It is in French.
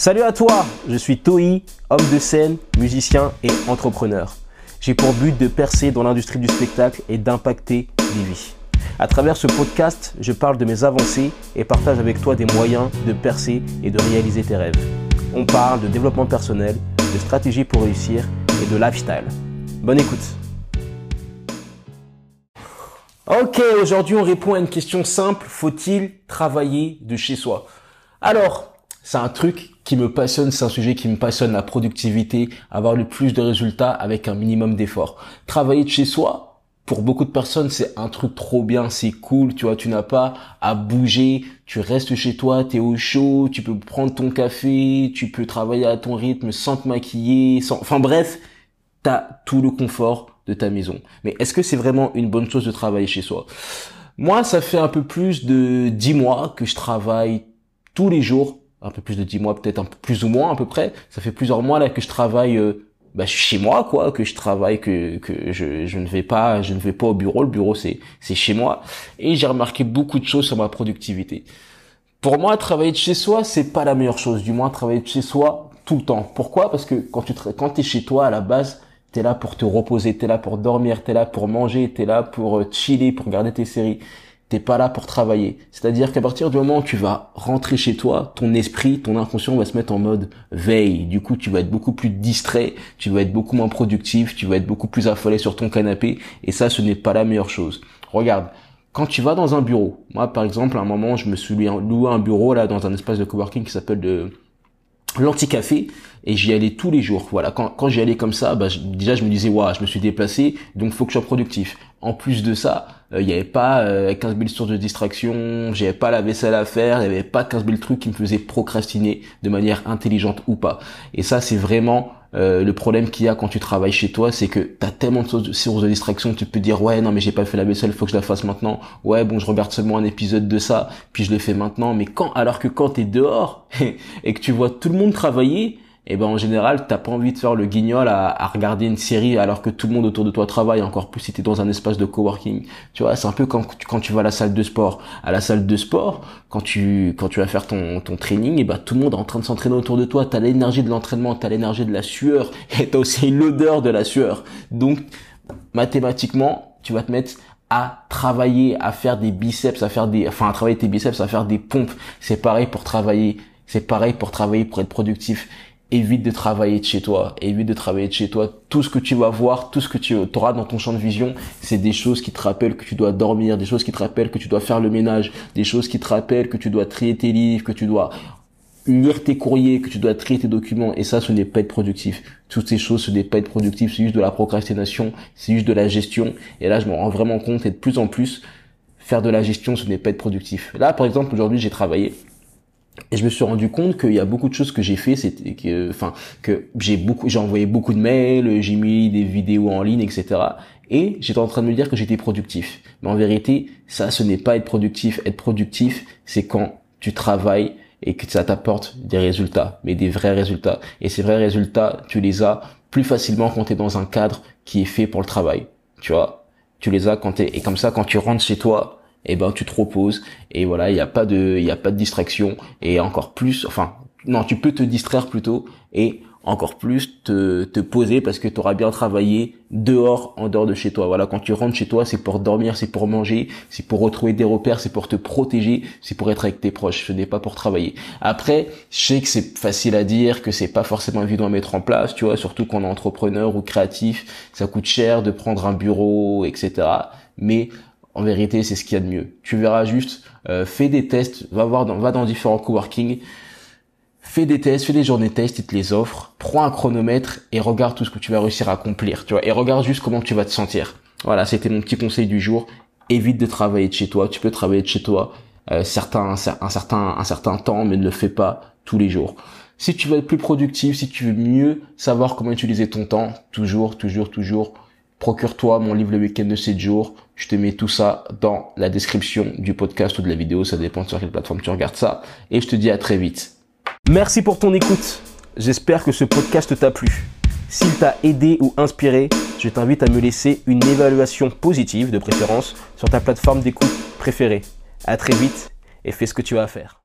Salut à toi, je suis Toi, homme de scène, musicien et entrepreneur. J'ai pour but de percer dans l'industrie du spectacle et d'impacter des vies. À travers ce podcast, je parle de mes avancées et partage avec toi des moyens de percer et de réaliser tes rêves. On parle de développement personnel, de stratégie pour réussir et de lifestyle. Bonne écoute. Ok, aujourd'hui on répond à une question simple. Faut-il travailler de chez soi? Alors, c'est un truc qui me passionne, c'est un sujet qui me passionne, la productivité, avoir le plus de résultats avec un minimum d'efforts. Travailler de chez soi, pour beaucoup de personnes, c'est un truc trop bien, c'est cool, tu vois, tu n'as pas à bouger, tu restes chez toi, tu es au chaud, tu peux prendre ton café, tu peux travailler à ton rythme sans te maquiller, sans... enfin bref, tu as tout le confort de ta maison. Mais est-ce que c'est vraiment une bonne chose de travailler chez soi? Moi, ça fait un peu plus de dix mois que je travaille tous les jours un peu plus de dix mois, peut-être un peu plus ou moins à peu près. Ça fait plusieurs mois là que je travaille euh, bah, chez moi, quoi, que je travaille, que, que je, je ne vais pas, je ne vais pas au bureau. Le bureau c'est c'est chez moi. Et j'ai remarqué beaucoup de choses sur ma productivité. Pour moi, travailler de chez soi, c'est pas la meilleure chose. Du moins, travailler de chez soi tout le temps. Pourquoi? Parce que quand tu quand es chez toi à la base, t'es là pour te reposer, t'es là pour dormir, t'es là pour manger, t'es là pour euh, chiller, pour regarder tes séries t'es pas là pour travailler. C'est-à-dire qu'à partir du moment où tu vas rentrer chez toi, ton esprit, ton inconscient va se mettre en mode veille. Du coup, tu vas être beaucoup plus distrait, tu vas être beaucoup moins productif, tu vas être beaucoup plus affolé sur ton canapé. Et ça, ce n'est pas la meilleure chose. Regarde, quand tu vas dans un bureau, moi par exemple, à un moment, je me suis loué un bureau là dans un espace de coworking qui s'appelle de l'anti-café et j'y allais tous les jours. Voilà, quand, quand j'y allais comme ça, bah, déjà je me disais, waouh, je me suis déplacé, donc faut que je sois productif. En plus de ça, il n'y avait pas euh, 15 000 sources de distraction, j'avais pas la vaisselle à faire, il n'y avait pas 15 000 trucs qui me faisaient procrastiner de manière intelligente ou pas. Et ça, c'est vraiment euh, le problème qu'il y a quand tu travailles chez toi, c'est que tu as tellement de sources de distraction, tu peux dire ouais non mais j'ai pas fait la vaisselle, faut que je la fasse maintenant. Ouais bon je regarde seulement un épisode de ça, puis je le fais maintenant. Mais quand alors que quand t'es dehors et que tu vois tout le monde travailler, et eh ben en général t'as pas envie de faire le guignol à, à, regarder une série alors que tout le monde autour de toi travaille encore plus si t'es dans un espace de coworking tu vois c'est un peu quand tu, quand tu vas à la salle de sport à la salle de sport quand tu quand tu vas faire ton ton training et ben tout le monde est en train de s'entraîner autour de toi t'as l'énergie de l'entraînement t'as l'énergie de la sueur et t'as aussi l'odeur de la sueur donc mathématiquement tu vas te mettre à travailler, à faire des biceps, à faire des, enfin, à travailler tes biceps, à faire des pompes. C'est pareil pour travailler. C'est pareil pour travailler, pour être productif évite de travailler de chez toi, évite de travailler de chez toi. Tout ce que tu vas voir, tout ce que tu auras dans ton champ de vision, c'est des choses qui te rappellent que tu dois dormir, des choses qui te rappellent que tu dois faire le ménage, des choses qui te rappellent que tu dois trier tes livres, que tu dois lire tes courriers, que tu dois trier tes documents. Et ça, ce n'est pas être productif. Toutes ces choses, ce n'est pas être productif. C'est juste de la procrastination, c'est juste de la gestion. Et là, je me rends vraiment compte et de plus en plus, faire de la gestion, ce n'est pas être productif. Là, par exemple, aujourd'hui, j'ai travaillé et je me suis rendu compte qu'il y a beaucoup de choses que j'ai fait, c'était que, enfin, que j'ai beaucoup, j'ai envoyé beaucoup de mails, j'ai mis des vidéos en ligne, etc. Et j'étais en train de me dire que j'étais productif. Mais en vérité, ça, ce n'est pas être productif. Être productif, c'est quand tu travailles et que ça t'apporte des résultats, mais des vrais résultats. Et ces vrais résultats, tu les as plus facilement quand es dans un cadre qui est fait pour le travail. Tu vois, tu les as quand t'es, et comme ça, quand tu rentres chez toi, et eh ben tu te reposes et voilà il n'y a pas de il y a pas de distraction et encore plus enfin non tu peux te distraire plutôt et encore plus te, te poser parce que tu auras bien travaillé dehors en dehors de chez toi. Voilà quand tu rentres chez toi c'est pour dormir c'est pour manger c'est pour retrouver des repères c'est pour te protéger c'est pour être avec tes proches. Ce n'est pas pour travailler. Après je sais que c'est facile à dire que c'est pas forcément évident à mettre en place tu vois surtout quand on est entrepreneur ou créatif ça coûte cher de prendre un bureau etc mais en vérité, c'est ce qu'il y a de mieux. Tu verras juste, euh, fais des tests, va voir dans, va dans différents coworking, fais des tests, fais des journées tests, ils te les offrent, prends un chronomètre et regarde tout ce que tu vas réussir à accomplir, tu vois, et regarde juste comment tu vas te sentir. Voilà, c'était mon petit conseil du jour. Évite de travailler de chez toi. Tu peux travailler de chez toi euh, certains, un, certain, un certain temps, mais ne le fais pas tous les jours. Si tu veux être plus productif, si tu veux mieux savoir comment utiliser ton temps, toujours, toujours, toujours, procure-toi mon livre le week-end de 7 jours. Je te mets tout ça dans la description du podcast ou de la vidéo, ça dépend sur quelle plateforme tu regardes ça. Et je te dis à très vite. Merci pour ton écoute. J'espère que ce podcast t'a plu. S'il t'a aidé ou inspiré, je t'invite à me laisser une évaluation positive de préférence sur ta plateforme d'écoute préférée. À très vite et fais ce que tu as à faire.